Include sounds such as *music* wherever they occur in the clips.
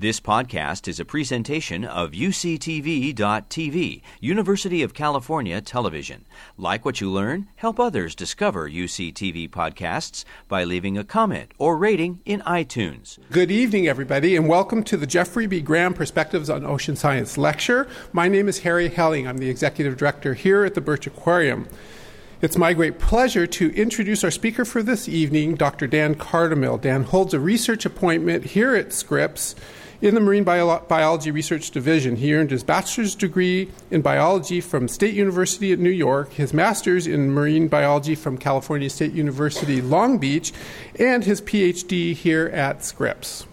This podcast is a presentation of UCTV.tv, University of California Television. Like what you learn, help others discover UCTV podcasts by leaving a comment or rating in iTunes. Good evening, everybody, and welcome to the Jeffrey B. Graham Perspectives on Ocean Science lecture. My name is Harry Helling. I'm the executive director here at the Birch Aquarium. It's my great pleasure to introduce our speaker for this evening, Dr. Dan Cartamil. Dan holds a research appointment here at Scripps in the Marine Bio- Biology Research Division. He earned his bachelor's degree in biology from State University at New York, his master's in marine biology from California State University, Long Beach, and his PhD here at Scripps.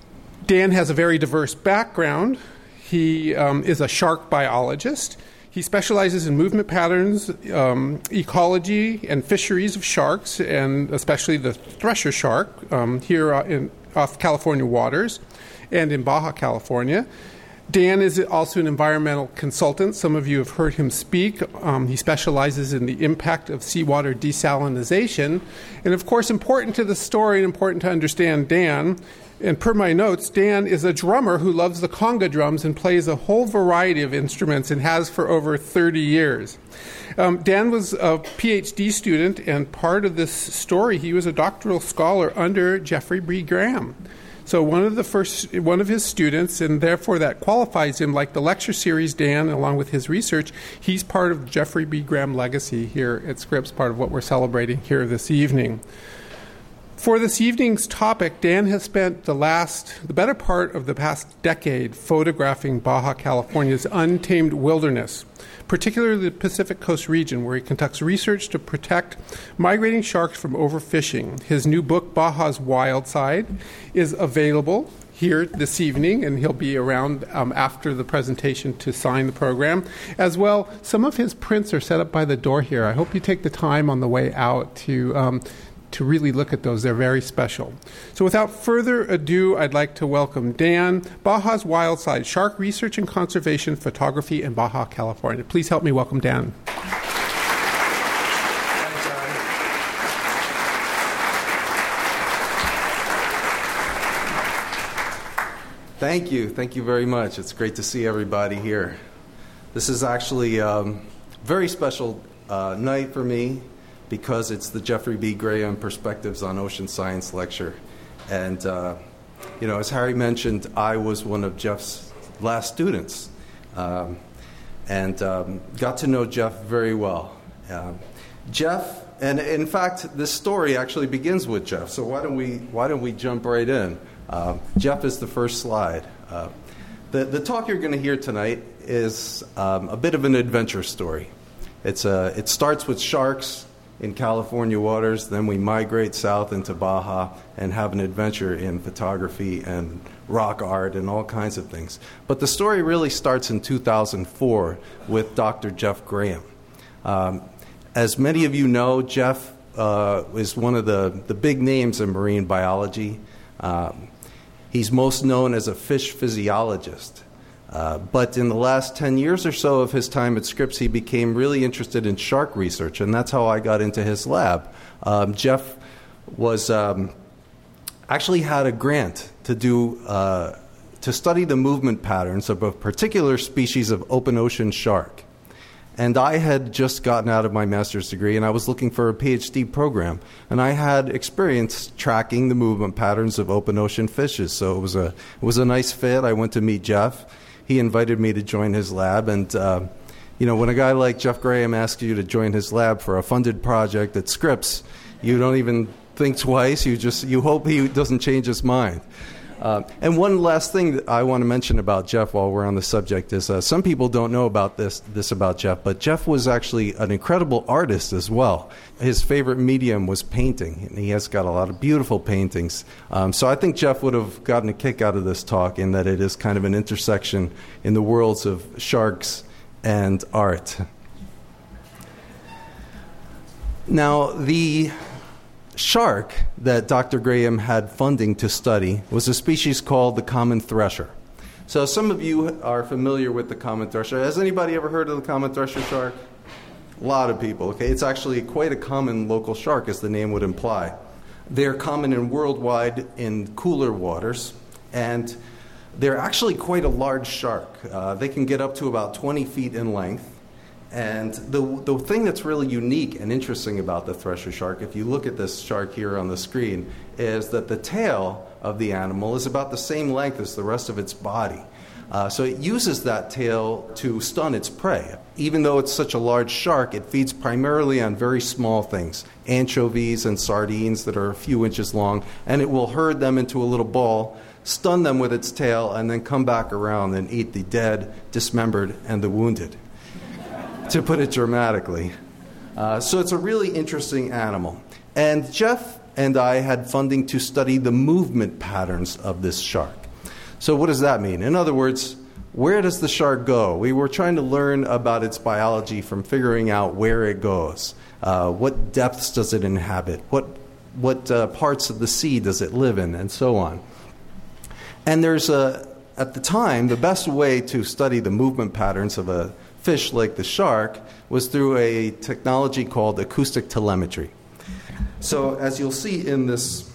Dan has a very diverse background. He um, is a shark biologist. He specializes in movement patterns, um, ecology, and fisheries of sharks, and especially the thresher shark um, here in, off California waters and in Baja California. Dan is also an environmental consultant. Some of you have heard him speak. Um, he specializes in the impact of seawater desalination. And of course, important to the story and important to understand Dan and per my notes, Dan is a drummer who loves the conga drums and plays a whole variety of instruments and has for over 30 years. Um, Dan was a PhD student, and part of this story, he was a doctoral scholar under Jeffrey B. Graham. So one of the first, one of his students, and therefore that qualifies him, like the lecture series, Dan, along with his research, he's part of Jeffrey B. Graham legacy here at Scripps, part of what we're celebrating here this evening. For this evening's topic, Dan has spent the last, the better part of the past decade photographing Baja California's untamed wilderness, particularly the Pacific Coast region, where he conducts research to protect migrating sharks from overfishing. His new book, Baja's Wild Side, is available here this evening, and he'll be around um, after the presentation to sign the program. As well, some of his prints are set up by the door here. I hope you take the time on the way out to um, to really look at those. They're very special. So, without further ado, I'd like to welcome Dan, Baja's Wild Side Shark Research and Conservation Photography in Baja, California. Please help me welcome Dan. Thank you. Thank you very much. It's great to see everybody here. This is actually a um, very special uh, night for me because it's the Jeffrey B. Graham Perspectives on Ocean Science lecture. And, uh, you know, as Harry mentioned, I was one of Jeff's last students um, and um, got to know Jeff very well. Um, Jeff, and in fact, this story actually begins with Jeff, so why don't we, why don't we jump right in? Uh, Jeff is the first slide. Uh, the, the talk you're going to hear tonight is um, a bit of an adventure story. It's a, it starts with sharks in California waters. Then we migrate south into Baja and have an adventure in photography and rock art and all kinds of things. But the story really starts in 2004 with Dr. Jeff Graham. Um, as many of you know, Jeff uh, is one of the, the big names in marine biology. Um, he's most known as a fish physiologist. Uh, but in the last 10 years or so of his time at Scripps, he became really interested in shark research, and that's how I got into his lab. Um, Jeff was um, actually had a grant to do uh, to study the movement patterns of a particular species of open ocean shark. And I had just gotten out of my master's degree and I was looking for a PhD program. And I had experience tracking the movement patterns of open ocean fishes. So it was a, it was a nice fit. I went to meet Jeff he invited me to join his lab. And, uh, you know, when a guy like Jeff Graham asks you to join his lab for a funded project at Scripps, you don't even think twice. You just you hope he doesn't change his mind. Uh, and one last thing that I want to mention about Jeff while we're on the subject is uh, some people don't know about this this about Jeff, but Jeff was actually an incredible artist as well. His favorite medium was painting, and he has got a lot of beautiful paintings. Um, so I think Jeff would have gotten a kick out of this talk in that it is kind of an intersection in the worlds of sharks and art. Now the shark that Dr. Graham had funding to study was a species called the common thresher. So, some of you are familiar with the common thresher. Has anybody ever heard of the common thresher shark? A lot of people, okay? It's actually quite a common local shark, as the name would imply. They're common in worldwide in cooler waters, and they're actually quite a large shark. Uh, they can get up to about 20 feet in length. And the, the thing that's really unique and interesting about the thresher shark, if you look at this shark here on the screen, is that the tail of the animal is about the same length as the rest of its body. Uh, so it uses that tail to stun its prey. Even though it's such a large shark, it feeds primarily on very small things anchovies and sardines that are a few inches long, and it will herd them into a little ball, stun them with its tail, and then come back around and eat the dead, dismembered, and the wounded, to put it dramatically. Uh, so it's a really interesting animal. And Jeff and I had funding to study the movement patterns of this shark. So, what does that mean? In other words, where does the shark go? We were trying to learn about its biology from figuring out where it goes. Uh, what depths does it inhabit? What, what uh, parts of the sea does it live in? And so on. And there's a, at the time, the best way to study the movement patterns of a fish like the shark was through a technology called acoustic telemetry. So, as you'll see in this,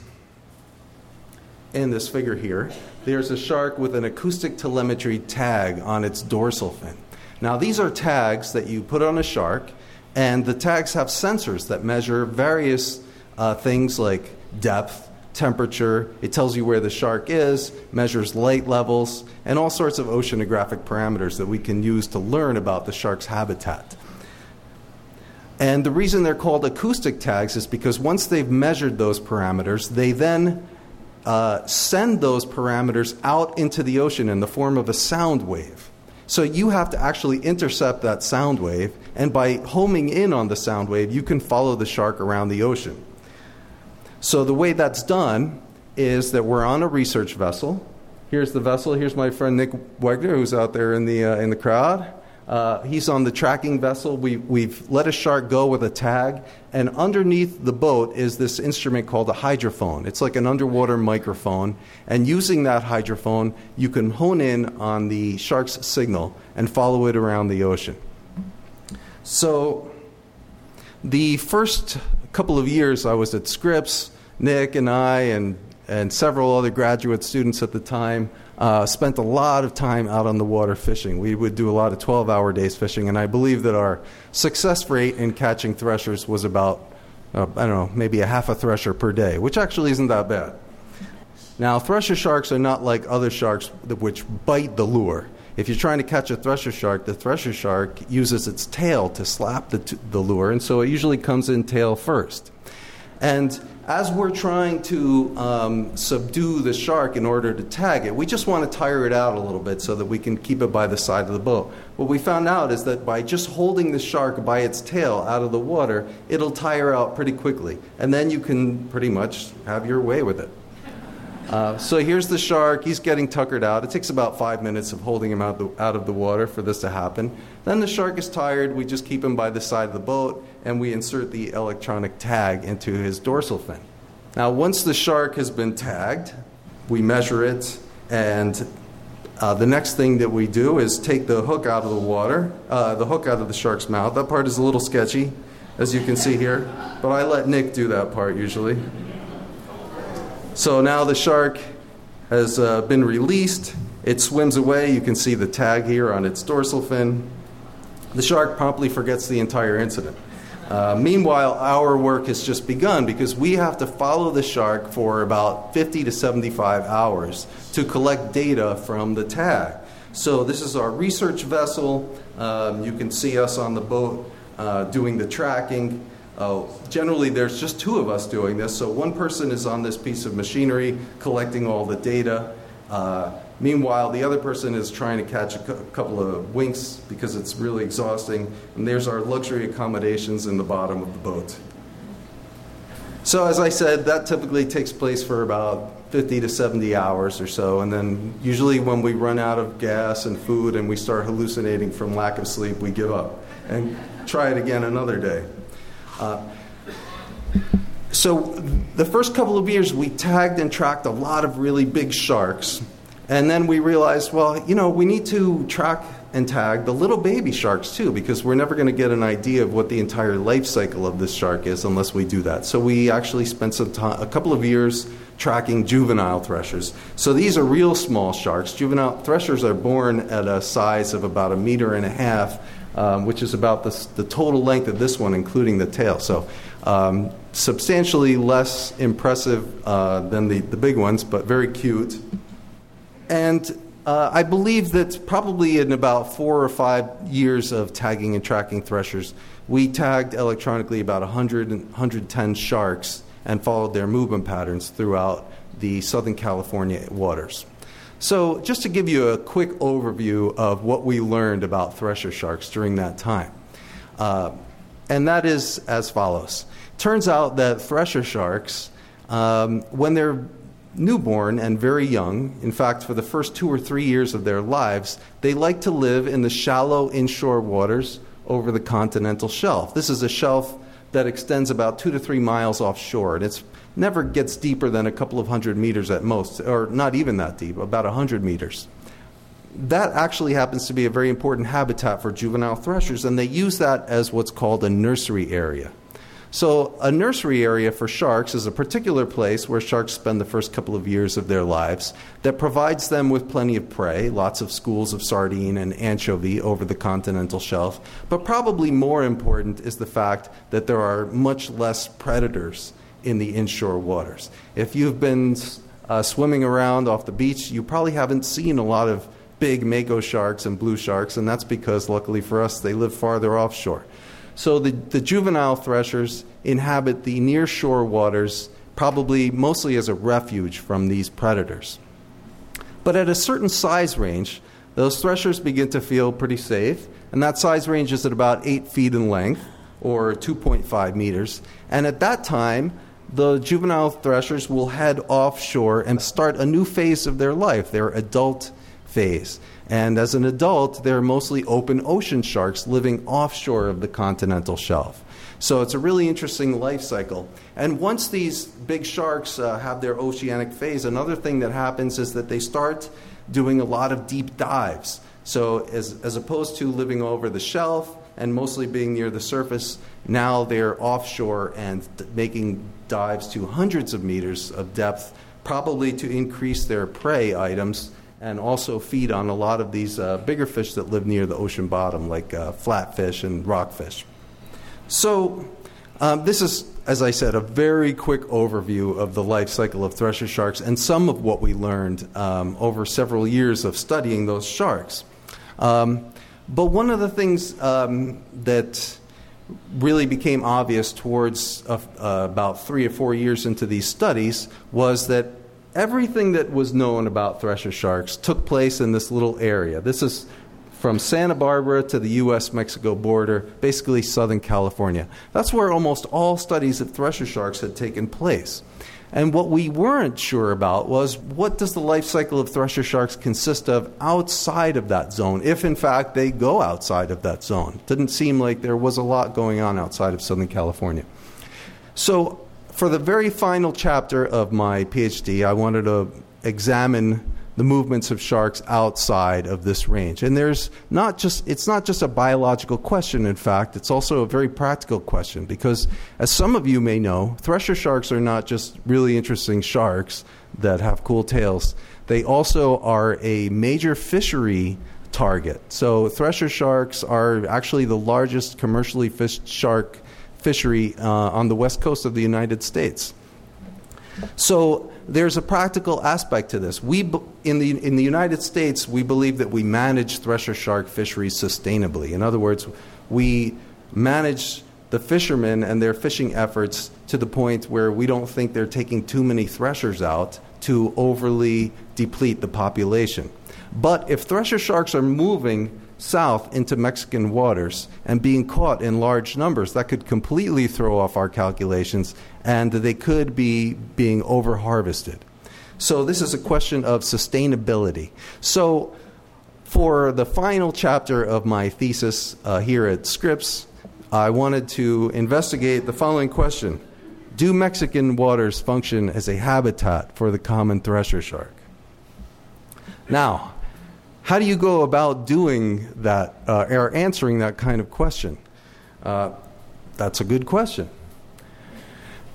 in this figure here, there's a shark with an acoustic telemetry tag on its dorsal fin. Now, these are tags that you put on a shark, and the tags have sensors that measure various uh, things like depth, temperature, it tells you where the shark is, measures light levels, and all sorts of oceanographic parameters that we can use to learn about the shark's habitat. And the reason they're called acoustic tags is because once they've measured those parameters, they then uh, send those parameters out into the ocean in the form of a sound wave. So you have to actually intercept that sound wave, and by homing in on the sound wave, you can follow the shark around the ocean. So the way that's done is that we're on a research vessel. Here's the vessel. Here's my friend Nick Wegner, who's out there in the, uh, in the crowd. Uh, he's on the tracking vessel. We, we've let a shark go with a tag, and underneath the boat is this instrument called a hydrophone. It's like an underwater microphone, and using that hydrophone, you can hone in on the shark's signal and follow it around the ocean. So, the first couple of years I was at Scripps, Nick and I, and, and several other graduate students at the time, uh, spent a lot of time out on the water fishing. We would do a lot of 12 hour days fishing, and I believe that our success rate in catching threshers was about, uh, I don't know, maybe a half a thresher per day, which actually isn't that bad. Now, thresher sharks are not like other sharks which bite the lure. If you're trying to catch a thresher shark, the thresher shark uses its tail to slap the, t- the lure, and so it usually comes in tail first. And as we're trying to um, subdue the shark in order to tag it, we just want to tire it out a little bit so that we can keep it by the side of the boat. What we found out is that by just holding the shark by its tail out of the water, it'll tire out pretty quickly. And then you can pretty much have your way with it. Uh, so here's the shark. He's getting tuckered out. It takes about five minutes of holding him out, the, out of the water for this to happen. Then the shark is tired. We just keep him by the side of the boat and we insert the electronic tag into his dorsal fin. Now, once the shark has been tagged, we measure it, and uh, the next thing that we do is take the hook out of the water, uh, the hook out of the shark's mouth. That part is a little sketchy, as you can see here, but I let Nick do that part usually. So now the shark has uh, been released. It swims away. You can see the tag here on its dorsal fin. The shark promptly forgets the entire incident. Uh, meanwhile, our work has just begun because we have to follow the shark for about 50 to 75 hours to collect data from the tag. So, this is our research vessel. Um, you can see us on the boat uh, doing the tracking. Uh, generally, there's just two of us doing this. So, one person is on this piece of machinery collecting all the data. Uh, Meanwhile, the other person is trying to catch a couple of winks because it's really exhausting, and there's our luxury accommodations in the bottom of the boat. So, as I said, that typically takes place for about 50 to 70 hours or so, and then usually when we run out of gas and food and we start hallucinating from lack of sleep, we give up and try it again another day. Uh, so, the first couple of years, we tagged and tracked a lot of really big sharks And then we realized, well, you know, we need to track and tag the little baby sharks too, because we're never going to get an idea of what the entire life cycle of this shark is unless we do that. So we actually spent some time, a couple of years tracking juvenile threshers. So these are real small sharks. Juvenile threshers are born at a size of about a meter and a half, um, which is about the, the, total length of this one, including the tail. So um, substantially less impressive uh, than the, the big ones, but very cute. And uh, I believe that probably in about four or five years of tagging and tracking threshers, we tagged electronically about 100 110 sharks and followed their movement patterns throughout the Southern California waters. So, just to give you a quick overview of what we learned about thresher sharks during that time, uh, and that is as follows. Turns out that thresher sharks, um, when they're newborn and very young, in fact, for the first two or three years of their lives, they like to live in the shallow inshore waters over the continental shelf. This is a shelf that extends about two to three miles offshore, and it never gets deeper than a couple of hundred meters at most, or not even that deep, about a hundred meters. That actually happens to be a very important habitat for juvenile threshers, and they use that as what's called a nursery area. So, a nursery area for sharks is a particular place where sharks spend the first couple of years of their lives that provides them with plenty of prey, lots of schools of sardine and anchovy over the continental shelf. But probably more important is the fact that there are much less predators in the inshore waters. If you've been uh, swimming around off the beach, you probably haven't seen a lot of big mako sharks and blue sharks, and that's because, luckily for us, they live farther offshore. So the, the juvenile threshers inhabit the nearshore waters, probably mostly as a refuge from these predators. But at a certain size range, those threshers begin to feel pretty safe, and that size range is at about 8 feet in length, or 2.5 meters. And at that time, the juvenile threshers will head offshore and start a new phase of their life, their adult phase. And as an adult, they're mostly open ocean sharks living offshore of the continental shelf. So it's a really interesting life cycle. And once these big sharks uh, have their oceanic phase, another thing that happens is that they start doing a lot of deep dives. So as, as opposed to living over the shelf and mostly being near the surface, now they're offshore and making dives to hundreds of meters of depth, probably to increase their prey items and also feed on a lot of these uh, bigger fish that live near the ocean bottom, like uh, flatfish and rockfish. So, um, this is, as I said, a very quick overview of the life cycle of thresher sharks and some of what we learned um, over several years of studying those sharks. Um, but one of the things um, that really became obvious towards uh, uh, about three or four years into these studies was that everything that was known about thresher sharks took place in this little area. This is from Santa Barbara to the US Mexico border, basically Southern California. That's where almost all studies of thresher sharks had taken place. And what we weren't sure about was what does the life cycle of thresher sharks consist of outside of that zone, if in fact they go outside of that zone. Didn't seem like there was a lot going on outside of Southern California. So for the very final chapter of my PhD, I wanted to examine the movements of sharks outside of this range. And there's not just it's not just a biological question in fact, it's also a very practical question because as some of you may know, thresher sharks are not just really interesting sharks that have cool tails. They also are a major fishery target. So thresher sharks are actually the largest commercially fished shark fishery uh, on the west coast of the United States. So there's a practical aspect to this. We, in, the, in the United States, we believe that we manage thresher shark fisheries sustainably. In other words, we manage the fishermen and their fishing efforts to the point where we don't think they're taking too many threshers out to overly deplete the population. But if thresher sharks are moving south into Mexican waters and being caught in large numbers. That could completely throw off our calculations, and they could be being over harvested. So, this is a question of sustainability. So, for the final chapter of my thesis uh, here at Scripps, I wanted to investigate the following question Do Mexican waters function as a habitat for the common thresher shark? Now, how do you go about doing that uh, or answering that kind of question? Uh, that's a good question.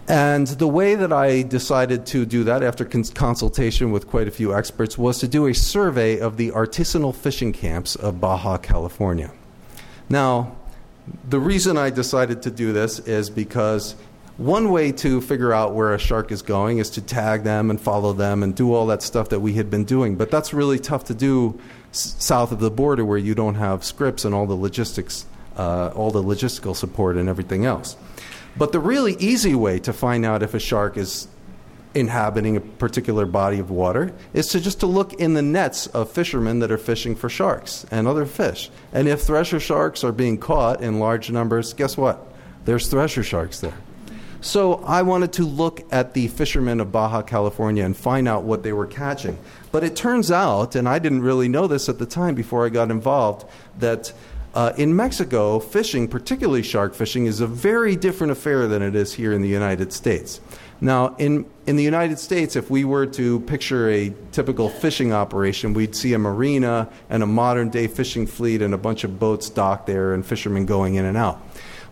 And the way that I decided to do that after cons- consultation with quite a few experts was to do a survey of the artisanal fishing camps of Baja California. Now, the reason I decided to do this is because one way to figure out where a shark is going is to tag them and follow them and do all that stuff that we had been doing. But that's really tough to do s- south of the border where you don't have Scripps and all the logistics, uh, all the logistical support and everything else. But the really easy way to find out if a shark is inhabiting a particular body of water is to just to look in the nets of fishermen that are fishing for sharks and other fish. And if thresher sharks are being caught in large numbers, guess what? There's thresher sharks there. So I wanted to look at the fishermen of Baja California and find out what they were catching. But it turns out, and I didn't really know this at the time before I got involved, that uh, in Mexico, fishing, particularly shark fishing, is a very different affair than it is here in the United States. Now, in, in the United States, if we were to picture a typical fishing operation, we'd see a marina and a modern day fishing fleet and a bunch of boats docked there and fishermen going in and out.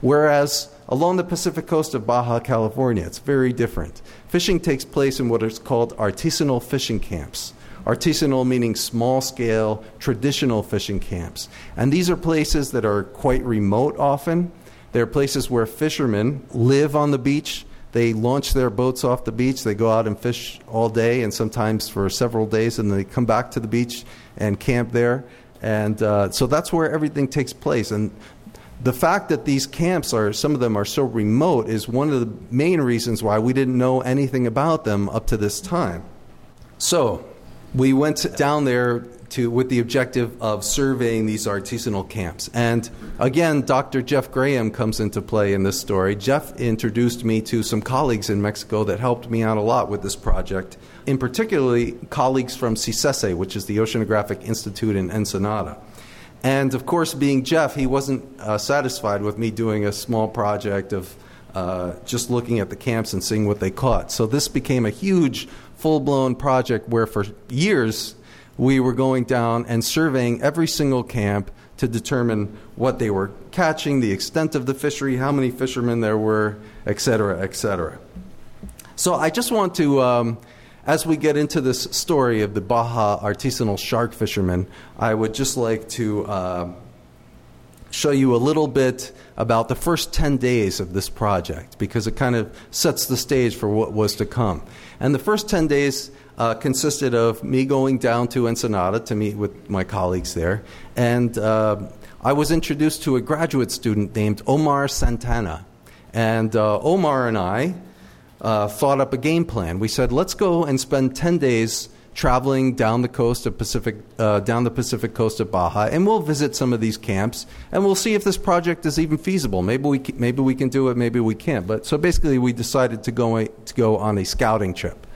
Whereas along the Pacific coast of Baja California, it's very different. Fishing takes place in what is called artisanal fishing camps. Artisanal meaning small scale, traditional fishing camps. And these are places that are quite remote often. They're places where fishermen live on the beach. They launch their boats off the beach. They go out and fish all day and sometimes for several days, and they come back to the beach and camp there. And uh, so that's where everything takes place. And the fact that these camps are, some of them are so remote, is one of the main reasons why we didn't know anything about them up to this time. So, we went down there to, with the objective of surveying these artisanal camps. And again, Dr. Jeff Graham comes into play in this story. Jeff introduced me to some colleagues in Mexico that helped me out a lot with this project, in particularly colleagues from CICESE, which is the Oceanographic Institute in Ensenada. And of course, being Jeff, he wasn't uh, satisfied with me doing a small project of uh, just looking at the camps and seeing what they caught. So this became a huge, full blown project where for years we were going down and surveying every single camp to determine what they were catching, the extent of the fishery, how many fishermen there were, et cetera, et cetera. So I just want to, um, as we get into this story of the Baja artisanal shark fishermen, I would just like to uh, show you a little bit about the first 10 days of this project because it kind of sets the stage for what was to come. And the first 10 days uh, consisted of me going down to Ensenada to meet with my colleagues there. And uh, I was introduced to a graduate student named Omar Santana. And uh, Omar and I uh, thought up a game plan. We said, let's go and spend 10 days traveling down the coast of Pacific, uh, down the Pacific coast of Baja, and we'll visit some of these camps, and we'll see if this project is even feasible. Maybe we, can, maybe we can do it, maybe we can't. But so basically, we decided to go to go on a scouting trip.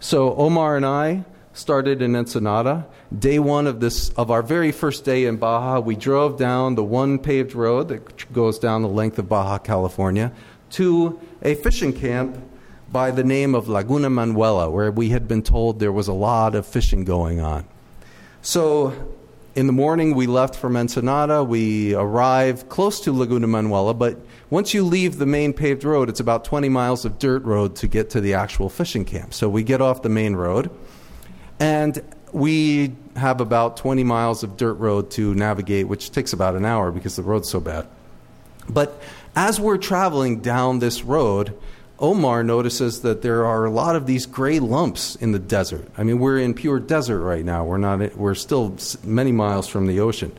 So Omar and I started in Ensenada. Day one of this of our very first day in Baja, we drove down the one paved road that goes down the length of Baja California to a fishing camp by the name of Laguna Manuela, where we had been told there was a lot of fishing going on. So in the morning, we left from Ensenada. We arrived close to Laguna Manuela, but once you leave the main paved road, it's about 20 miles of dirt road to get to the actual fishing camp. So we get off the main road, and we have about 20 miles of dirt road to navigate, which takes about an hour because the road's so bad. But as we're traveling down this road, Omar notices that there are a lot of these gray lumps in the desert. I mean, we're in pure desert right now. We're not. We're still many miles from the ocean,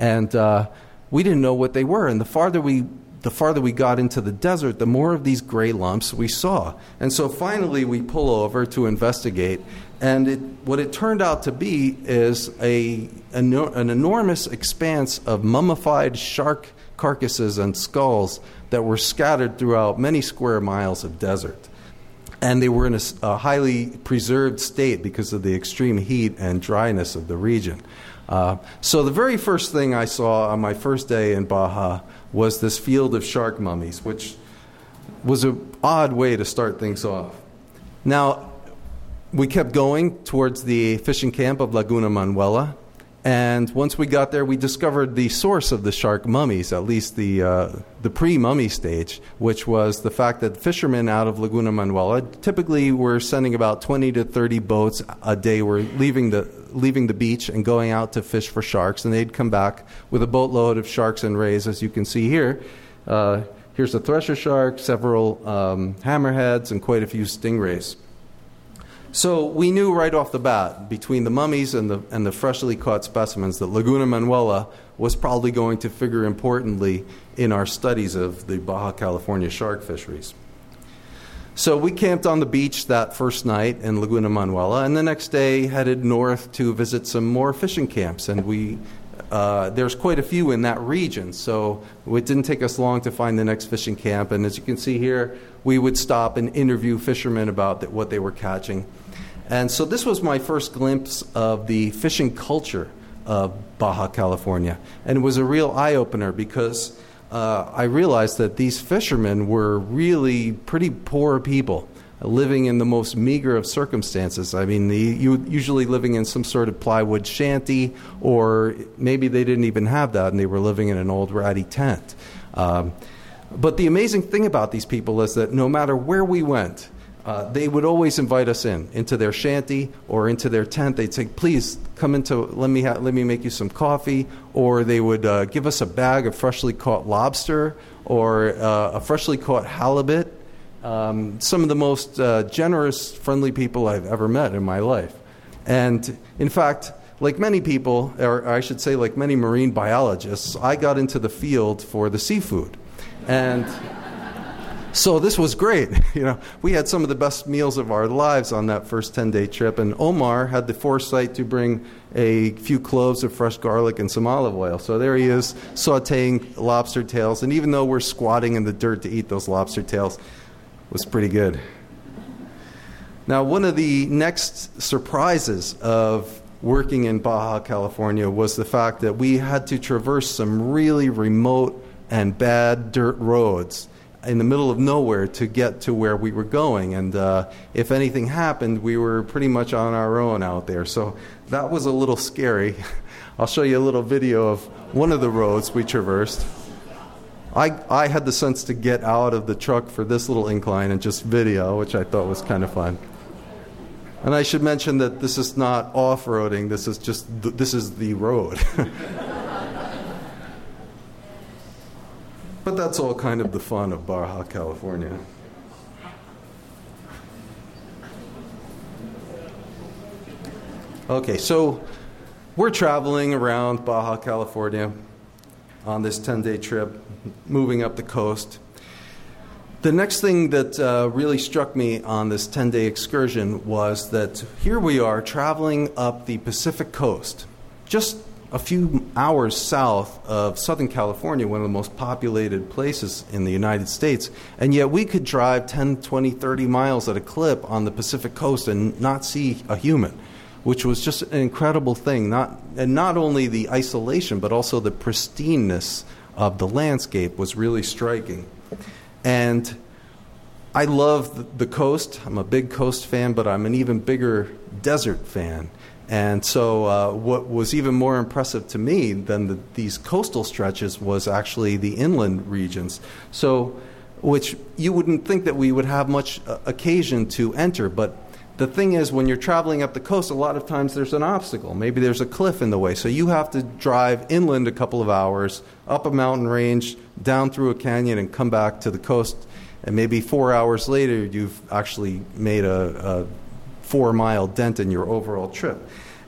and uh, we didn't know what they were. And the farther we the farther we got into the desert, the more of these gray lumps we saw. And so finally, we pull over to investigate. And it, what it turned out to be is a, an, an enormous expanse of mummified shark carcasses and skulls that were scattered throughout many square miles of desert. And they were in a, a highly preserved state because of the extreme heat and dryness of the region. Uh, so, the very first thing I saw on my first day in Baja was this field of shark mummies, which was an odd way to start things off. Now, we kept going towards the fishing camp of Laguna Manuela. And once we got there, we discovered the source of the shark mummies, at least the, uh, the pre mummy stage, which was the fact that fishermen out of Laguna Manuela typically were sending about 20 to 30 boats a day, were leaving the, leaving the beach and going out to fish for sharks. And they'd come back with a boatload of sharks and rays, as you can see here. Uh, here's a thresher shark, several um, hammerheads, and quite a few stingrays. So we knew right off the bat, between the mummies and the, and the freshly caught specimens, that Laguna Manuela was probably going to figure importantly in our studies of the Baja California shark fisheries. So we camped on the beach that first night in Laguna Manuela, and the next day headed north to visit some more fishing camps. And we uh, there's quite a few in that region, so it didn't take us long to find the next fishing camp. And as you can see here, we would stop and interview fishermen about the, what they were catching. And so this was my first glimpse of the fishing culture of Baja California. And it was a real eye opener because uh, I realized that these fishermen were really pretty poor people living in the most meager of circumstances. I mean, the, you, usually living in some sort of plywood shanty, or maybe they didn't even have that and they were living in an old ratty tent. Um, but the amazing thing about these people is that no matter where we went, uh, they would always invite us in into their shanty or into their tent. They'd say, "Please come into let me ha- let me make you some coffee," or they would uh, give us a bag of freshly caught lobster or uh, a freshly caught halibut. Um, some of the most uh, generous, friendly people I've ever met in my life, and in fact. Like many people, or I should say, like many marine biologists, I got into the field for the seafood. And *laughs* so this was great. *laughs* You know, we had some of the best meals of our lives on that first 10-day trip and Omar had the foresight to bring a few cloves of fresh garlic and some olive oil. So there he is sautéing lobster tails and even though we're squatting in the dirt to eat those lobster tails, was pretty good. Now, one of the next surprises of working in Baja California was the fact that we had to traverse some really remote and bad dirt roads in the middle of nowhere to get to where we were going. And uh, if anything happened, we were pretty much on our own out there. So that was a little scary. *laughs* I'll show you a little video of one of the roads we traversed. I, I had the sense to get out of the truck for this little incline and just video, which I thought was kind of fun. And I should mention that this is not off roading, this is just, this is the road. *laughs* But that's all kind of the fun of Baja California. Okay, so we're traveling around Baja California on this 10 day trip, moving up the coast. The next thing that uh, really struck me on this 10 day excursion was that here we are traveling up the Pacific coast, just a few hours south of Southern California, one of the most populated places in the United States, and yet we could drive 10, 20, 30 miles at a clip on the Pacific coast and not see a human, which was just an incredible thing. Not, and not only the isolation, but also the pristineness of the landscape was really striking. And I love the coast. I'm a big coast fan, but I'm an even bigger desert fan. And so, uh, what was even more impressive to me than the, these coastal stretches was actually the inland regions. So, which you wouldn't think that we would have much uh, occasion to enter, but the thing is, when you're traveling up the coast, a lot of times there's an obstacle. Maybe there's a cliff in the way. So you have to drive inland a couple of hours, up a mountain range, down through a canyon, and come back to the coast. And maybe four hours later, you've actually made a, a four mile dent in your overall trip.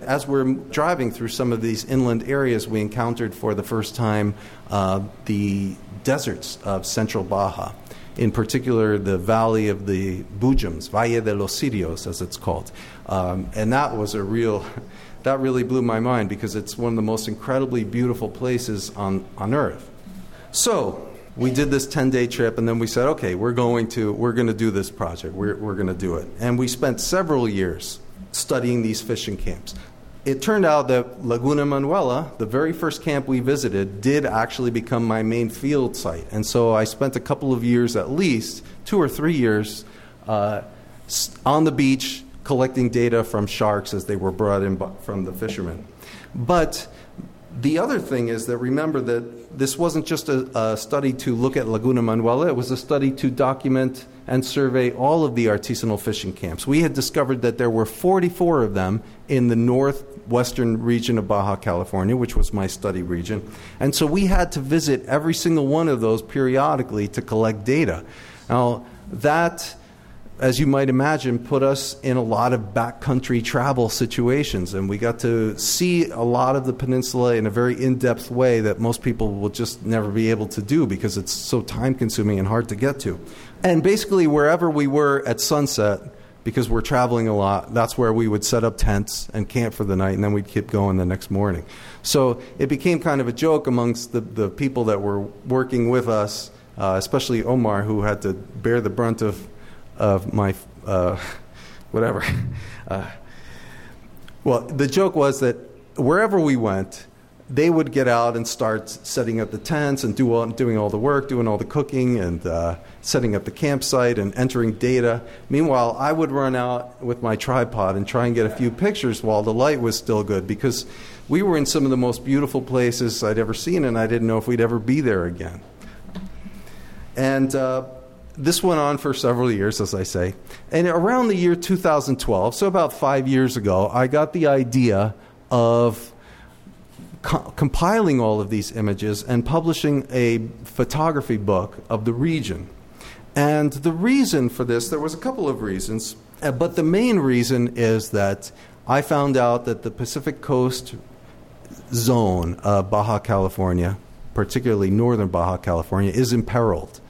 As we're driving through some of these inland areas, we encountered for the first time uh, the deserts of central Baja, in particular the valley of the Boojums, Valle de los Cirios, as it's called. Um, and that was a real, *laughs* that really blew my mind because it's one of the most incredibly beautiful places on, on earth. So, we did this 10 day trip and then we said okay we're going to we're going to do this project we're, we're going to do it and we spent several years studying these fishing camps it turned out that laguna manuela the very first camp we visited did actually become my main field site and so i spent a couple of years at least two or three years uh, on the beach collecting data from sharks as they were brought in from the fishermen. But the other thing is that remember that this wasn't just a, a, study to look at Laguna Manuela, it was a study to document and survey all of the artisanal fishing camps. We had discovered that there were 44 of them in the northwestern region of Baja California, which was my study region. And so we had to visit every single one of those periodically to collect data. Now, that as you might imagine, put us in a lot of backcountry travel situations. And we got to see a lot of the peninsula in a very in depth way that most people will just never be able to do because it's so time consuming and hard to get to. And basically, wherever we were at sunset, because we're traveling a lot, that's where we would set up tents and camp for the night, and then we'd keep going the next morning. So it became kind of a joke amongst the, the people that were working with us, uh, especially Omar, who had to bear the brunt of of my uh, whatever. Uh, well, the joke was that wherever we went, they would get out and start setting up the tents and do all, doing all the work, doing all the cooking, and uh, setting up the campsite and entering data. Meanwhile, I would run out with my tripod and try and get a few pictures while the light was still good because we were in some of the most beautiful places I'd ever seen, and I didn't know if we'd ever be there again. And uh, this went on for several years, as I say. And around the year 2012, so about five years ago, I got the idea of co- compiling all of these images and publishing a photography book of the region. And the reason for this, there was a couple of reasons, uh, but the main reason is that I found out that the Pacific Coast zone of Baja California, particularly northern Baja California, is imperiled.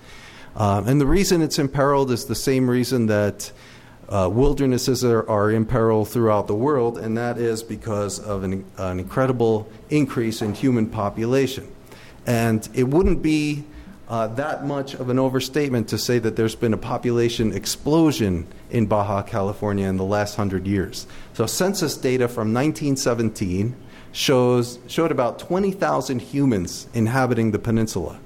Um, and the reason it's imperiled is the same reason that uh, wildernesses are, are in peril throughout the world, and that is because of an, an incredible increase in human population. And it wouldn't be uh, that much of an overstatement to say that there's been a population explosion in Baja California in the last hundred years. So, census data from 1917 shows, showed about 20,000 humans inhabiting the peninsula.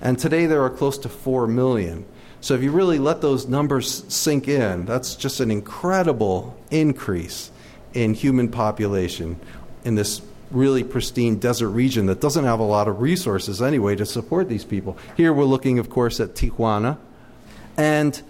And today there are close to 4 million. So if you really let those numbers sink in, that's just an incredible increase in human population in this really pristine desert region that doesn't have a lot of resources anyway to support these people. Here we're looking, of course, at Tijuana. And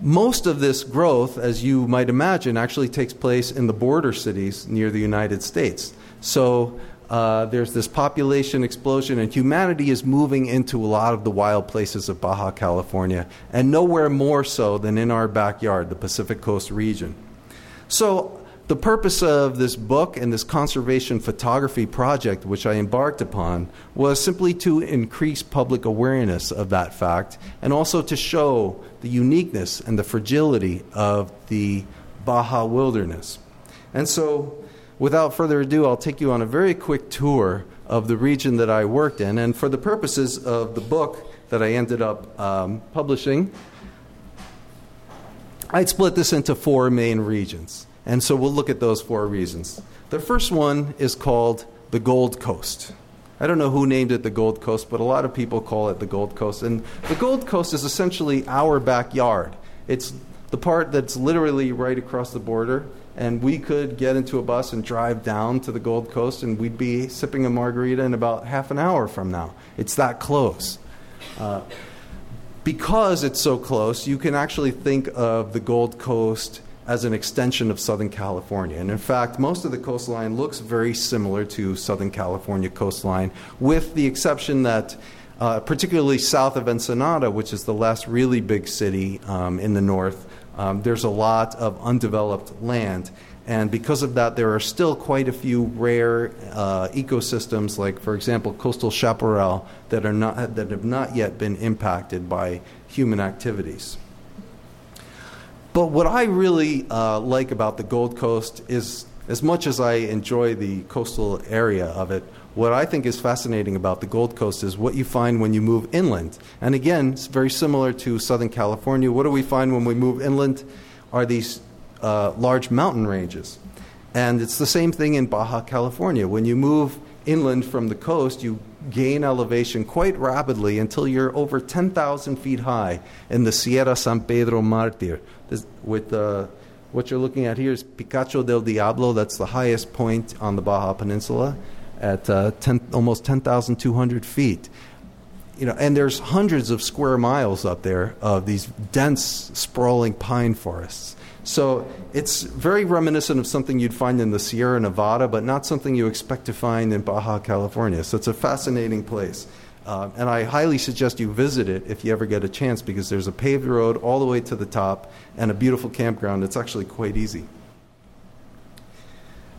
most of this growth, as you might imagine, actually takes place in the border cities near the United States. So uh, there's this population explosion, and humanity is moving into a lot of the wild places of Baja California, and nowhere more so than in our backyard, the Pacific Coast region. So, the purpose of this book and this conservation photography project, which I embarked upon, was simply to increase public awareness of that fact and also to show the uniqueness and the fragility of the Baja wilderness. And so, without further ado, I'll take you on a very quick tour of the region that I worked in. And for the purposes of the book that I ended up um, publishing, I'd split this into four main regions. And so we'll look at those four regions. The first one is called the Gold Coast. I don't know who named it the Gold Coast, but a lot of people call it the Gold Coast. And the Gold Coast is essentially our backyard. It's the part that's literally right across the border and we could get into a bus and drive down to the Gold Coast, and we'd be sipping a margarita in about half an hour from now. It's that close. Uh, because it's so close, you can actually think of the Gold Coast as an extension of Southern California. And in fact, most of the coastline looks very similar to Southern California coastline, with the exception that, uh, particularly south of Ensenada, which is the last really big city um, in the north, um, there's a lot of undeveloped land. And because of that, there are still quite a few rare uh, ecosystems, like, for example, coastal chaparral, that, are not, that have not yet been impacted by human activities. But what I really uh, like about the Gold Coast is, as much as I enjoy the coastal area of it, what I think is fascinating about the Gold Coast is what you find when you move inland. And again, it's very similar to Southern California. What do we find when we move inland? Are these uh, large mountain ranges. And it's the same thing in Baja California. When you move inland from the coast, you gain elevation quite rapidly until you're over 10,000 feet high in the Sierra San Pedro Martir, with uh, what you're looking at here is Picacho del Diablo. That's the highest point on the Baja Peninsula at uh, 10, almost 10,200 feet. You know, and there's hundreds of square miles up there of these dense, sprawling pine forests. So it's very reminiscent of something you'd find in the Sierra Nevada, but not something you expect to find in Baja California. So it's a fascinating place. Uh, and I highly suggest you visit it if you ever get a chance because there's a paved road all the way to the top and a beautiful campground. It's actually quite easy.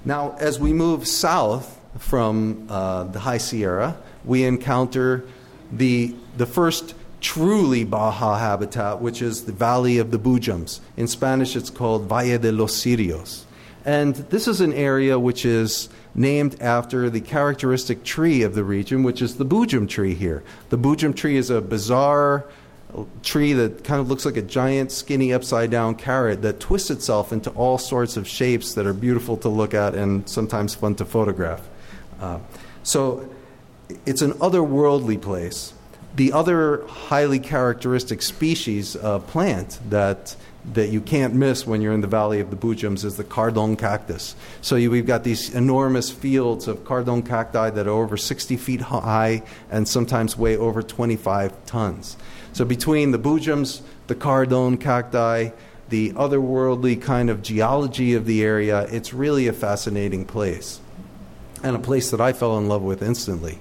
Now, as we move south from uh, the High Sierra, we encounter the, the first truly Baja habitat, which is the Valley of the Boojums. In Spanish, it's called Valle de los Cirios. And this is an area which is named after the characteristic tree of the region, which is the Boojum tree here. The Boojum tree is a bizarre tree that kind of looks like a giant, skinny, upside down carrot that twists itself into all sorts of shapes that are beautiful to look at and sometimes fun to photograph. Uh, so it's an otherworldly place. The other highly characteristic species of plant that that you can't miss when you're in the Valley of the Boojums is the cardon cactus. So you, we've got these enormous fields of cardon cacti that are over 60 feet high and sometimes weigh over 25 tons. So between the Boojums, the cardon cacti, the otherworldly kind of geology of the area, it's really a fascinating place. And a place that I fell in love with instantly.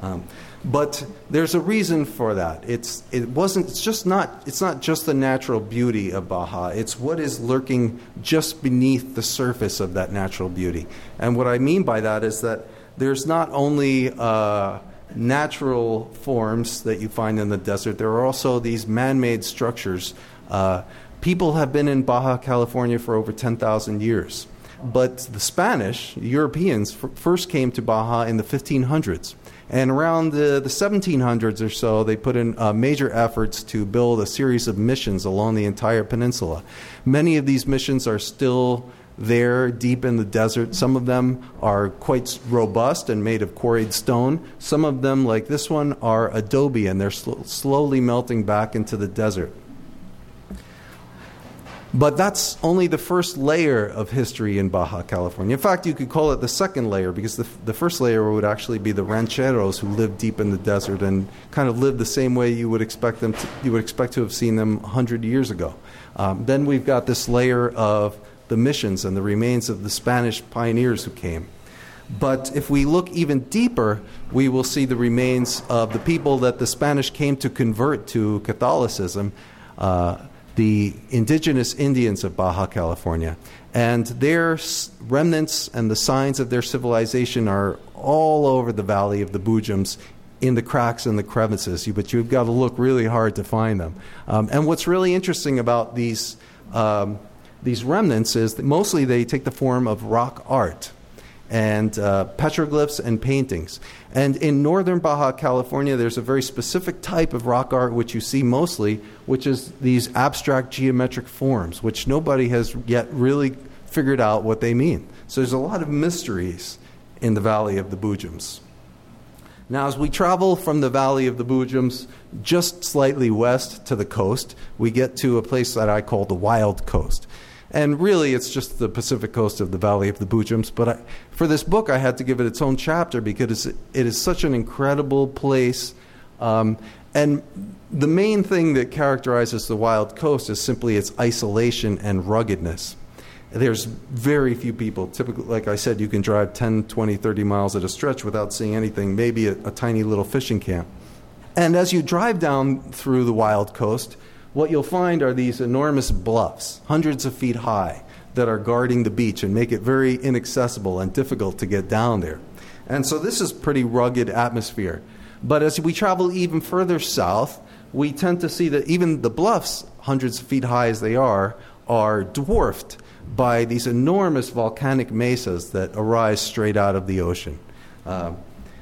Um, but there's a reason for that. It's, it wasn't, it's just not, it's not just the natural beauty of Baja. It's what is lurking just beneath the surface of that natural beauty. And what I mean by that is that there's not only uh, natural forms that you find in the desert, there are also these man made structures. Uh, people have been in Baja California for over 10,000 years. But the Spanish, Europeans, f- first came to Baja in the 1500s. And around the, the 1700s or so, they put in uh, major efforts to build a series of missions along the entire peninsula. Many of these missions are still there deep in the desert. Some of them are quite robust and made of quarried stone. Some of them, like this one, are adobe and they're sl- slowly melting back into the desert. But that's only the first layer of history in Baja California. In fact, you could call it the second layer because the, the first layer would actually be the rancheros who lived deep in the desert and kind of lived the same way you would expect them to, you would expect to have seen them 100 years ago. Um, then we've got this layer of the missions and the remains of the Spanish pioneers who came. But if we look even deeper, we will see the remains of the people that the Spanish came to convert to Catholicism. Uh, the indigenous Indians of Baja California. And their remnants and the signs of their civilization are all over the valley of the Boojums in the cracks and the crevices, but you've got to look really hard to find them. Um, and what's really interesting about these, um, these remnants is that mostly they take the form of rock art and uh, petroglyphs and paintings. And in northern Baja California, there's a very specific type of rock art which you see mostly, which is these abstract geometric forms, which nobody has yet really figured out what they mean. So there's a lot of mysteries in the Valley of the Boojums. Now, as we travel from the Valley of the Boojums just slightly west to the coast, we get to a place that I call the Wild Coast. And really, it's just the Pacific coast of the Valley of the Boojums. But I, for this book, I had to give it its own chapter because it is such an incredible place. Um, and the main thing that characterizes the wild coast is simply its isolation and ruggedness. There's very few people. Typically, like I said, you can drive 10, 20, 30 miles at a stretch without seeing anything, maybe a, a tiny little fishing camp. And as you drive down through the wild coast, what you'll find are these enormous bluffs, hundreds of feet high, that are guarding the beach and make it very inaccessible and difficult to get down there. And so this is pretty rugged atmosphere. But as we travel even further south, we tend to see that even the bluffs, hundreds of feet high as they are, are dwarfed by these enormous volcanic mesas that arise straight out of the ocean. Um,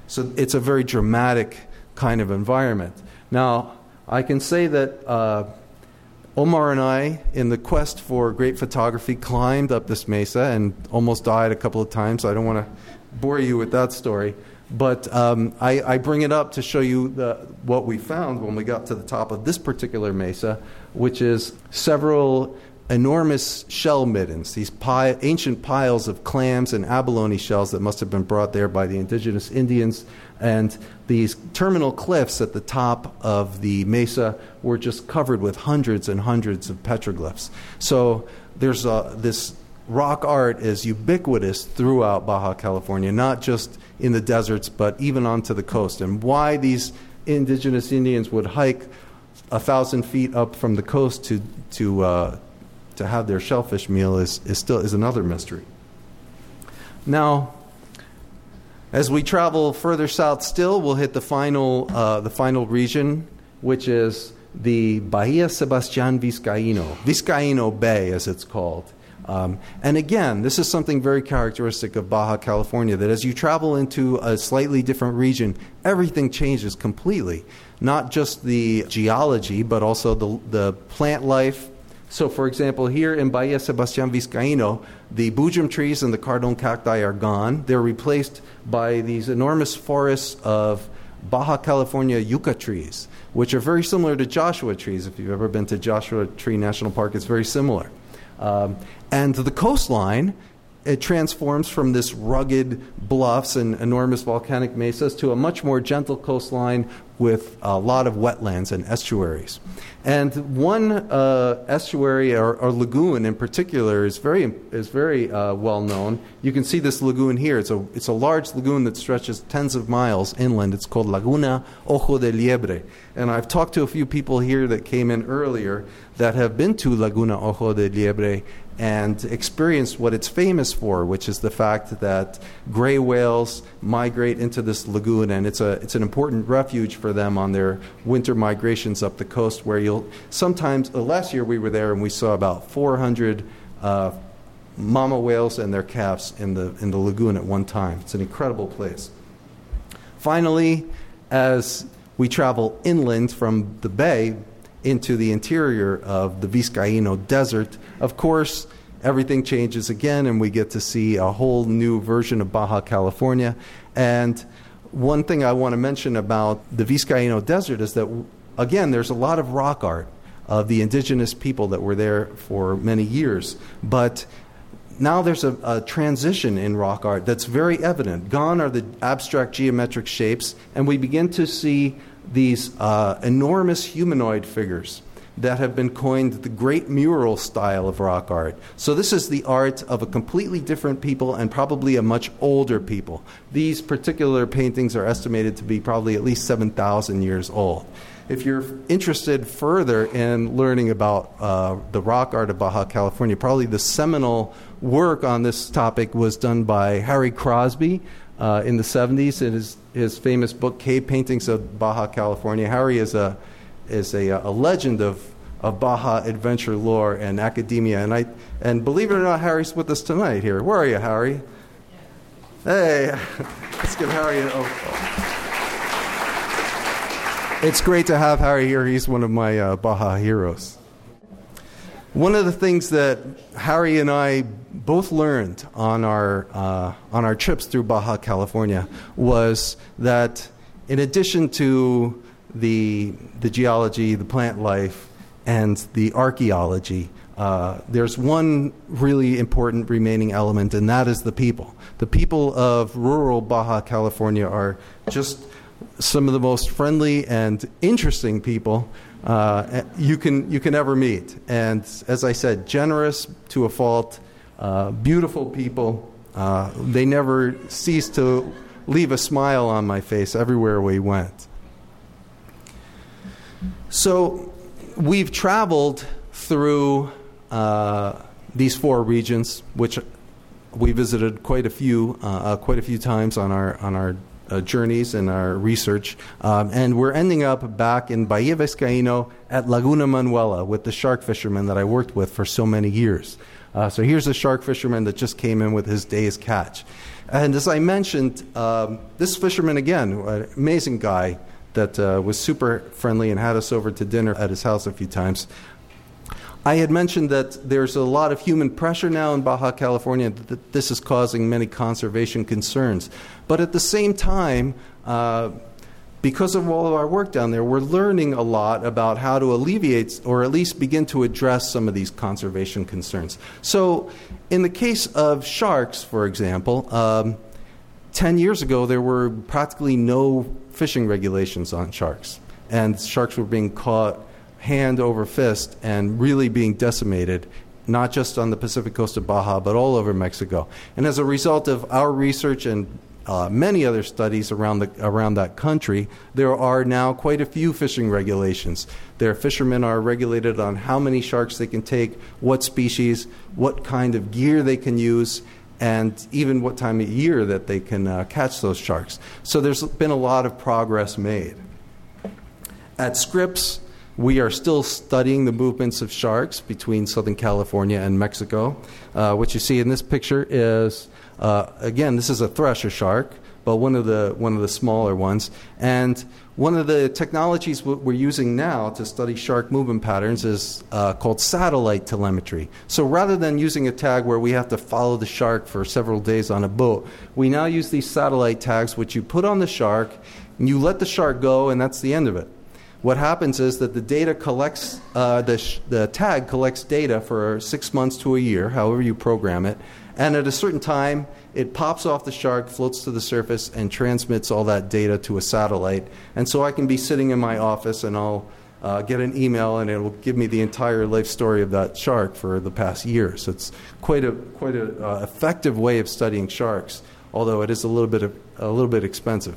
so it's a very dramatic kind of environment. Now, I can say that uh, Omar and I, in the quest for great photography, climbed up this mesa and almost died a couple of times. I don't want to bore you with that story. But um, I, I, bring it up to show you the, what we found when we got to the top of this particular mesa, which is several enormous shell middens, these pi- ancient piles of clams and abalone shells that must have been brought there by the indigenous Indians. And these terminal cliffs at the top of the mesa were just covered with hundreds and hundreds of petroglyphs. So there's a, this rock art is ubiquitous throughout Baja California, not just in the deserts, but even onto the coast. And why these indigenous Indians would hike a thousand feet up from the coast to, to, uh, to have their shellfish meal is, is still is another mystery. Now, as we travel further south still, we'll hit the final, uh, the final region, which is the Bahia Sebastián Vizcaíno, Vizcaíno Bay, as it's called. Um, and again, this is something very characteristic of Baja California that as you travel into a slightly different region, everything changes completely. Not just the geology, but also the, the plant life. So, for example, here in Bahia Sebastián Vizcaíno, the boojum trees and the cardon cacti are gone. They're replaced by these enormous forests of Baja California yucca trees, which are very similar to Joshua trees. If you've ever been to Joshua Tree National Park, it's very similar. Um, and the coastline, it transforms from this rugged bluffs and enormous volcanic mesas to a much more gentle coastline with a lot of wetlands and estuaries. And one uh, estuary or, or, lagoon in particular is very, is very uh, well known. You can see this lagoon here. It's a, it's a large lagoon that stretches tens of miles inland. It's called Laguna Ojo de Liebre. And I've talked to a few people here that came in earlier that have been to Laguna Ojo de Liebre and experienced what it's famous for, which is the fact that gray whales migrate into this lagoon, and it's, a, it's an important refuge for them on their winter migrations up the coast, where you'll sometimes, uh, last year we were there and we saw about 400 uh, mama whales and their calves in the, in the lagoon at one time. It's an incredible place. Finally, as we travel inland from the bay, into the interior of the Vizcaíno Desert, of course, everything changes again, and we get to see a whole new version of Baja California. And one thing I want to mention about the Vizcaíno Desert is that, again, there's a lot of rock art of the indigenous people that were there for many years. But now there's a, a, transition in rock art that's very evident. Gone are the abstract geometric shapes, and we begin to see these uh, enormous humanoid figures that have been coined the great mural style of rock art. So, this is the art of a completely different people and probably a much older people. These particular paintings are estimated to be probably at least 7,000 years old. If you're interested further in learning about uh, the rock art of Baja California, probably the seminal work on this topic was done by Harry Crosby uh, in the 70s in his, his famous book, Cave Paintings of Baja California. Harry is a, is a, a legend of, of Baja adventure lore and academia. And, I, and believe it or not, Harry's with us tonight here. Where are you, Harry? Hey, *laughs* let's give Harry an oh. It's great to have Harry here. He's one of my uh, Baja heroes. One of the things that Harry and I both learned on our, uh, on our trips through Baja California was that in addition to the, the geology, the plant life, and the archaeology, uh, there's one really important remaining element, and that is the people. The people of rural Baja California are just some of the most friendly and interesting people uh, you, can, you can ever meet. And as I said, generous to a fault, uh, beautiful people. Uh, they never cease to leave a smile on my face everywhere we went. So we've traveled through uh, these four regions, which we visited quite a few, uh, uh, quite a few times on our on our uh, journeys and our research. Um, and we're ending up back in Bahia Vizcaíno at Laguna Manuela with the shark fisherman that I worked with for so many years. Uh, so here's a shark fisherman that just came in with his day's catch. And as I mentioned, um, this fisherman, again, an amazing guy that uh, was super friendly and had us over to dinner at his house a few times. I had mentioned that there's a lot of human pressure now in Baja California, that this is causing many conservation concerns. But at the same time, uh, because of all of our work down there, we're learning a lot about how to alleviate or at least begin to address some of these conservation concerns. So, in the case of sharks, for example, um, 10 years ago, there were practically no fishing regulations on sharks, and sharks were being caught hand over fist and really being decimated not just on the Pacific coast of Baja, but all over Mexico. And as a result of our research and uh, many other studies around, the, around that country, there are now quite a few fishing regulations. Their fishermen are regulated on how many sharks they can take, what species, what kind of gear they can use, and even what time of year that they can uh, catch those sharks. So there's been a lot of progress made. At Scripps, we are still studying the movements of sharks between Southern California and Mexico. Uh, what you see in this picture is uh, again, this is a thresher shark, but one of the one of the smaller ones. And one of the technologies we're using now to study shark movement patterns is uh, called satellite telemetry. So rather than using a tag where we have to follow the shark for several days on a boat, we now use these satellite tags, which you put on the shark, and you let the shark go, and that's the end of it. What happens is that the data collects, uh, the, sh- the tag collects data for six months to a year, however you program it, and at a certain time, it pops off the shark, floats to the surface, and transmits all that data to a satellite. And so I can be sitting in my office and I'll uh, get an email and it will give me the entire life story of that shark for the past year. So it's quite a quite a uh, effective way of studying sharks, although it is a little bit of, a little bit expensive.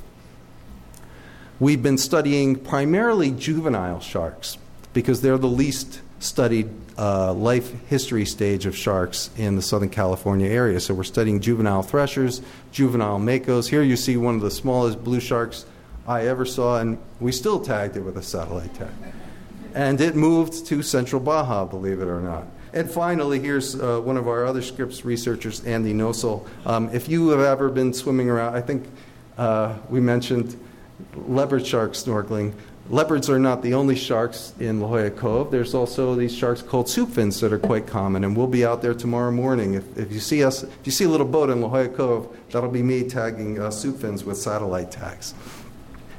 We've been studying primarily juvenile sharks because they're the least studied uh, life history stage of sharks in the Southern California area. So we're studying juvenile threshers, juvenile makos. Here you see one of the smallest blue sharks I ever saw, and we still tagged it with a satellite tag. And it moved to Central Baja, believe it or not. And finally, here's uh, one of our other Scripps researchers, Andy Nosal. Um, if you have ever been swimming around, I think uh, we mentioned leopard shark snorkeling. Leopards are not the only sharks in La Jolla Cove. There's also these sharks called soup fins that are quite common, and we'll be out there tomorrow morning. If, if you see us, if you see a little boat in La Jolla Cove, that'll be me tagging uh, soup fins with satellite tags.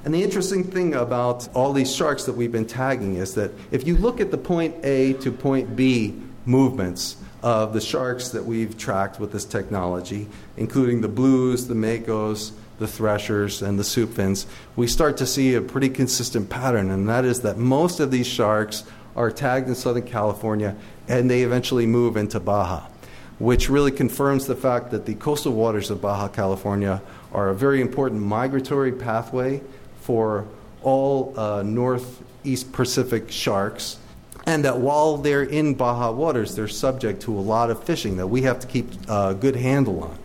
And the interesting thing about all these sharks that we've been tagging is that if you look at the point A to point B movements of the sharks that we've tracked with this technology, including the blues, the makos, the threshers and the soup fins, we start to see a pretty consistent pattern, and that is that most of these sharks are tagged in Southern California and they eventually move into Baja, which really confirms the fact that the coastal waters of Baja California are a very important migratory pathway for all uh, northeast Pacific sharks. And that while they're in Baja waters, they're subject to a lot of fishing that we have to keep a uh, good handle on.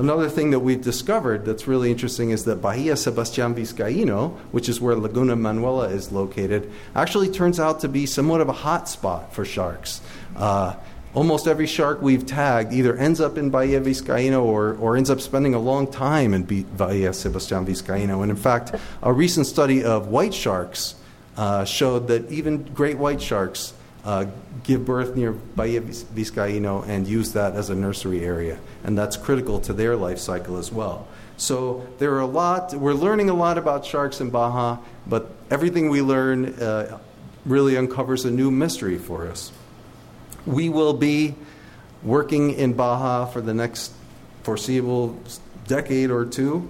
Another thing that we've discovered that's really interesting is that Bahia Sebastián Vizcaíno, which is where Laguna Manuela is located, actually turns out to be somewhat of a hot spot for sharks. Uh, almost every shark we've tagged either ends up in Bahia Vizcaíno or, or ends up spending a long time in Bahia Sebastián Vizcaíno. And in fact, a recent study of white sharks uh, showed that even great white sharks uh, give birth near Bahia Vizcaíno and use that as a nursery area. And that's critical to their life cycle as well. So there are a lot, we're learning a lot about sharks in Baja, but everything we learn uh, really uncovers a new mystery for us. We will be working in Baja for the next foreseeable decade or two.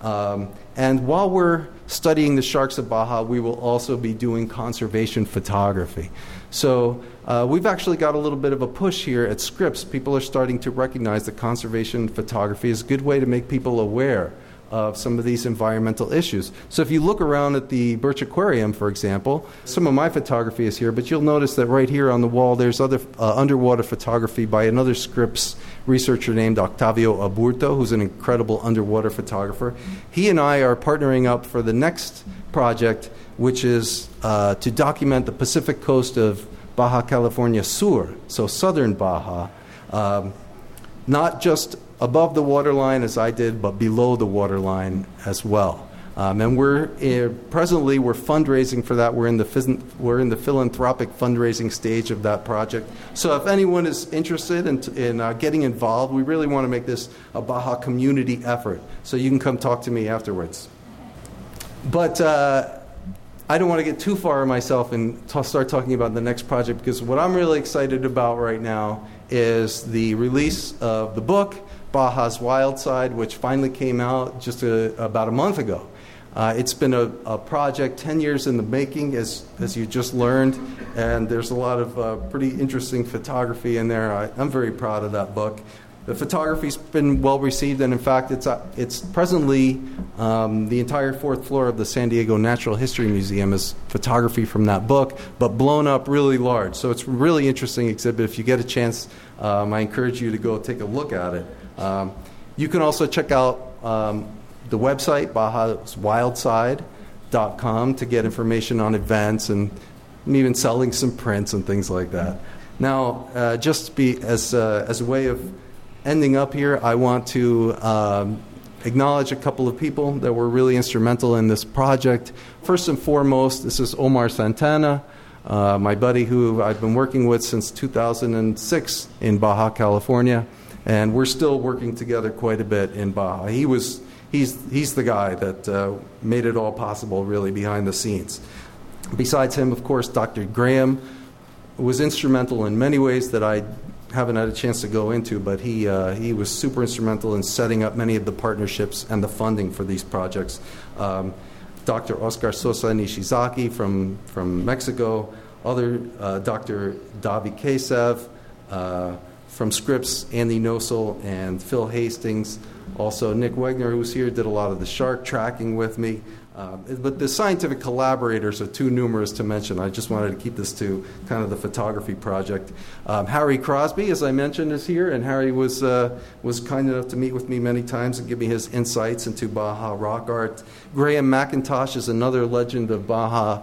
Um, and while we're studying the sharks of Baja, we will also be doing conservation photography. So uh, we've actually got a little bit of a push here at Scripps. People are starting to recognize that conservation photography is a good way to make people aware of some of these environmental issues. So if you look around at the Birch Aquarium, for example, some of my photography is here, but you'll notice that right here on the wall there's other uh, underwater photography by another Scripps researcher named Octavio Aburto, who's an incredible underwater photographer. He and I are partnering up for the next project which is uh, to document the Pacific coast of Baja California Sur, so southern Baja, um, not just above the waterline as I did, but below the waterline as well. Um, and we're uh, presently we're fundraising for that. We're in the we're in the philanthropic fundraising stage of that project. So if anyone is interested in, in uh, getting involved, we really want to make this a Baja community effort. So you can come talk to me afterwards. but uh, I don't want to get too far myself and t- start talking about the next project because what I'm really excited about right now is the release of the book, Baja's Wild Side, which finally came out just a, about a month ago. Uh, it's been a, a, project 10 years in the making, as, as you just learned, and there's a lot of uh, pretty interesting photography in there. I, I'm very proud of that book. The photography's been well received, and in fact, it's, uh, it's presently um, the entire fourth floor of the San Diego Natural History Museum is photography from that book, but blown up really large. So it's a really interesting exhibit. If you get a chance, um, I encourage you to go take a look at it. Um, you can also check out um, the website, bajaswildside.com, to get information on events and even selling some prints and things like that. Now, uh, just be as, uh, as a way of ending up here, I want to um, acknowledge a couple of people that were really instrumental in this project. First and foremost, this is Omar Santana. Uh, my buddy who I've been working with since 2006 in Baja, California, and we're still working together quite a bit in Baja. He was he's, he's the guy that uh, made it all possible, really, behind the scenes. Besides him, of course, Dr. Graham was instrumental in many ways that I haven't had a chance to go into, but he, uh, he was super instrumental in setting up many of the partnerships and the funding for these projects. Um, Dr. Oscar Sosa Nishizaki from, from Mexico, other uh, Dr. Dovi Kacev uh, from Scripps, Andy Nosal, and Phil Hastings. Also, Nick Wegner, who's here, did a lot of the shark tracking with me. Um, but the scientific collaborators are too numerous to mention. I just wanted to keep this to kind of the photography project. Um, Harry Crosby, as I mentioned, is here, and Harry was, uh, was kind enough to meet with me many times and give me his insights into Baja rock art. Graham Mackintosh is another legend of Baja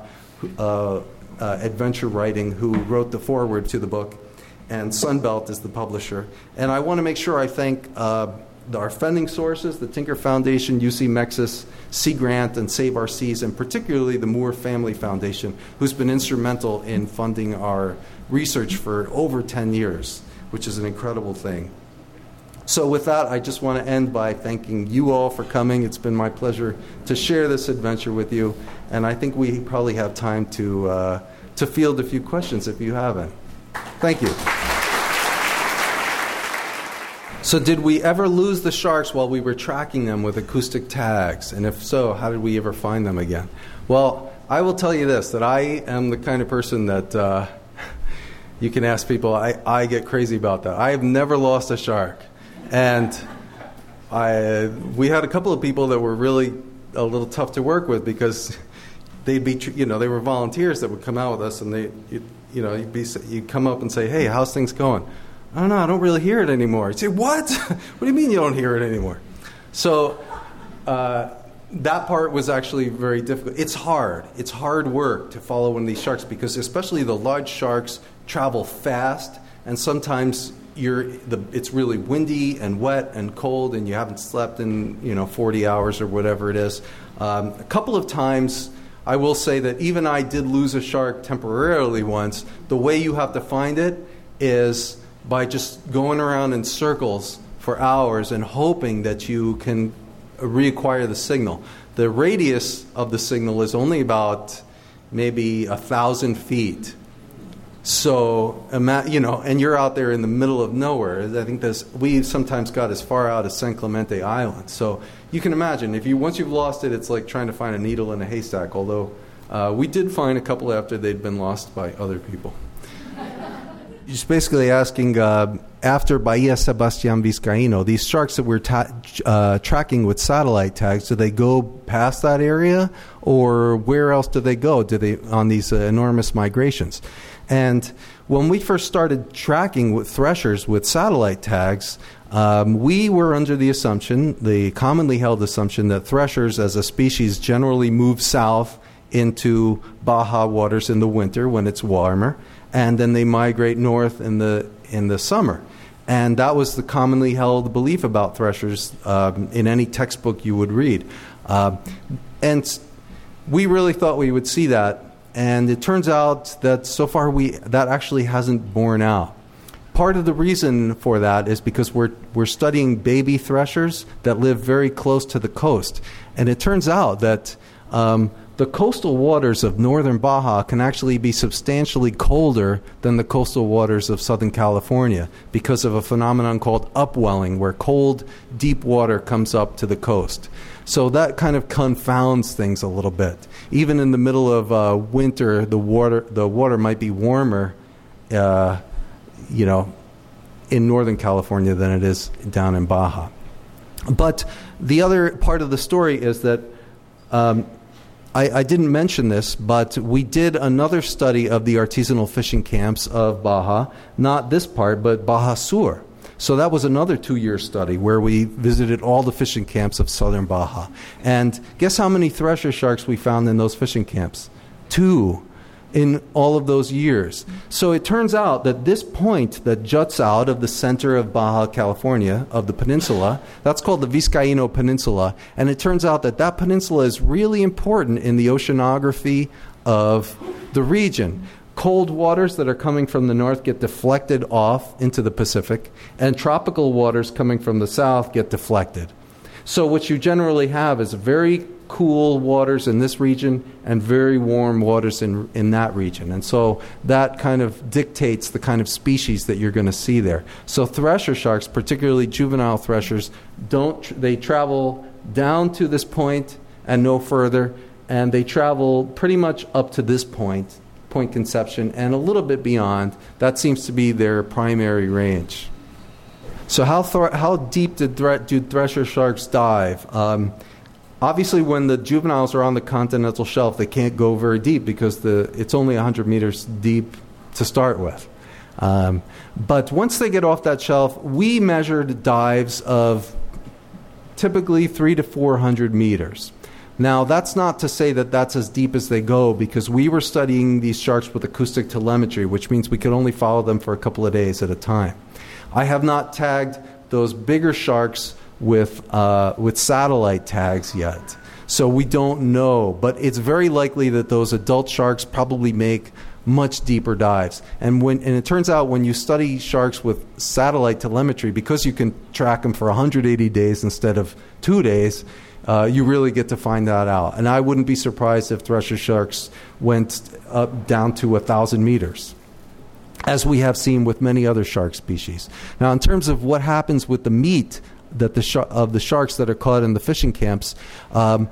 uh, uh, adventure writing who wrote the foreword to the book, and Sunbelt is the publisher. And I want to make sure I thank uh, our funding sources, the Tinker Foundation, UC MEXUS, Sea Grant, and Save Our Seas, and particularly the Moore Family Foundation, who's been instrumental in funding our research for over 10 years, which is an incredible thing. So, with that, I just want to end by thanking you all for coming. It's been my pleasure to share this adventure with you, and I think we probably have time to, uh, to field a few questions if you haven't. Thank you. So, did we ever lose the sharks while we were tracking them with acoustic tags? And if so, how did we ever find them again? Well, I will tell you this that I am the kind of person that uh, *laughs* you can ask people, I, I get crazy about that. I have never lost a shark. And I, we had a couple of people that were really a little tough to work with because they'd be, you know, they were volunteers that would come out with us and they, you, you know, you'd, be, you'd come up and say, hey, how's things going? I don't know, I don't really hear it anymore. You say, what? *laughs* what do you mean you don't hear it anymore? So uh, that part was actually very difficult. It's hard. It's hard work to follow one of these sharks because, especially the large sharks, travel fast, and sometimes you're the, it's really windy and wet and cold, and you haven't slept in you know 40 hours or whatever it is. Um, a couple of times. I will say that even I did lose a shark temporarily once. The way you have to find it is by just going around in circles for hours and hoping that you can reacquire the signal. The radius of the signal is only about maybe a thousand feet. So, you know, and you're out there in the middle of nowhere. I think this, we sometimes got as far out as San Clemente Island. So you can imagine if you once you've lost it, it's like trying to find a needle in a haystack. Although uh, we did find a couple after they'd been lost by other people. Just basically asking uh, after Bahia Sebastian Vizcaino, these sharks that we're ta- uh, tracking with satellite tags, do they go past that area, or where else do they go? Do they on these uh, enormous migrations? And when we first started tracking with threshers with satellite tags, um, we were under the assumption, the commonly held assumption, that threshers as a species generally move south into Baja waters in the winter when it's warmer and then they migrate north in the in the summer. And that was the commonly held belief about threshers um, in any textbook you would read. Uh, and we really thought we would see that, and it turns out that so far we that actually hasn't borne out. Part of the reason for that is because we're we're studying baby threshers that live very close to the coast, and it turns out that um, the coastal waters of northern Baja can actually be substantially colder than the coastal waters of Southern California because of a phenomenon called upwelling, where cold, deep water comes up to the coast. So that kind of confounds things a little bit. Even in the middle of uh, winter, the water the water might be warmer, uh, you know, in Northern California than it is down in Baja. But the other part of the story is that um, I, I, didn't mention this, but we did another study of the artisanal fishing camps of Baja, not this part, but Baja Sur. So that was another two year study where we visited all the fishing camps of southern Baja. And guess how many thresher sharks we found in those fishing camps? Two in all of those years. So it turns out that this point that juts out of the center of Baja California, of the peninsula, that's called the Vizcaíno Peninsula. And it turns out that that peninsula is really important in the oceanography of the region. Cold waters that are coming from the north get deflected off into the Pacific, and tropical waters coming from the south get deflected. So, what you generally have is a very cool waters in this region and very warm waters in, in that region. And so that kind of dictates the kind of species that you're going to see there. So thresher sharks, particularly juvenile threshers, don't they travel down to this point and no further, and they travel pretty much up to this point, Point Conception, and a little bit beyond. That seems to be their primary range. So how, th- how deep do, thre- do thresher sharks dive? Um, Obviously, when the juveniles are on the continental shelf, they can't go very deep because the, it's only 100 meters deep to start with. Um, but once they get off that shelf, we measured dives of typically three to 400 meters. Now, that's not to say that that's as deep as they go because we were studying these sharks with acoustic telemetry, which means we could only follow them for a couple of days at a time. I have not tagged those bigger sharks with, uh, with satellite tags yet. So we don't know, but it's very likely that those adult sharks probably make much deeper dives. And when and it turns out when you study sharks with satellite telemetry, because you can track them for 180 days instead of two days, uh, you really get to find that out. And I wouldn't be surprised if thresher sharks went up down to a thousand meters. As we have seen with many other shark species. Now, in terms of what happens with the meat that the sh- of the sharks that are caught in the fishing camps. Um,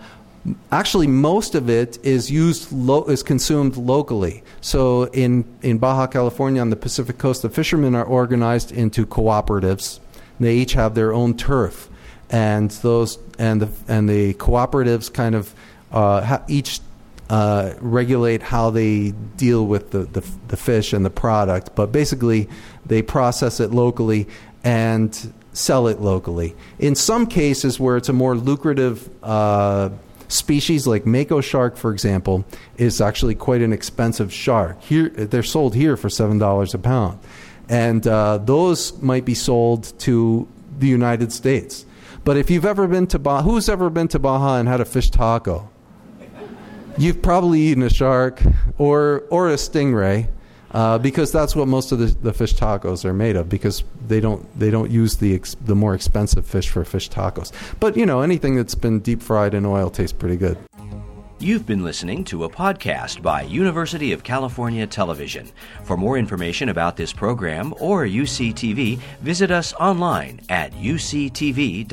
actually most of it is used lo- is consumed locally. So in in Baja California on the Pacific coast the fishermen are organized into cooperatives. They each have their own turf. And those and the and the cooperatives kind of uh, ha- each uh, regulate how they deal with the, the, the fish and the product. But basically they process it locally and sell it locally. In some cases where it's a more lucrative uh, species, like mako shark, for example, is actually quite an expensive shark. Here, they're sold here for seven dollars a pound, and uh, those might be sold to the United States. But if you've ever been to Baja, who's ever been to Baja and had a fish taco? You've probably eaten a shark or or a stingray uh, because that's what most of the, the, fish tacos are made of. Because they don't they don't use the ex, the more expensive fish for fish tacos. But you know anything that's been deep fried in oil tastes pretty good. You've been listening to a podcast by University of California Television. For more information about this program or UCTV, visit us online at uctv.tv.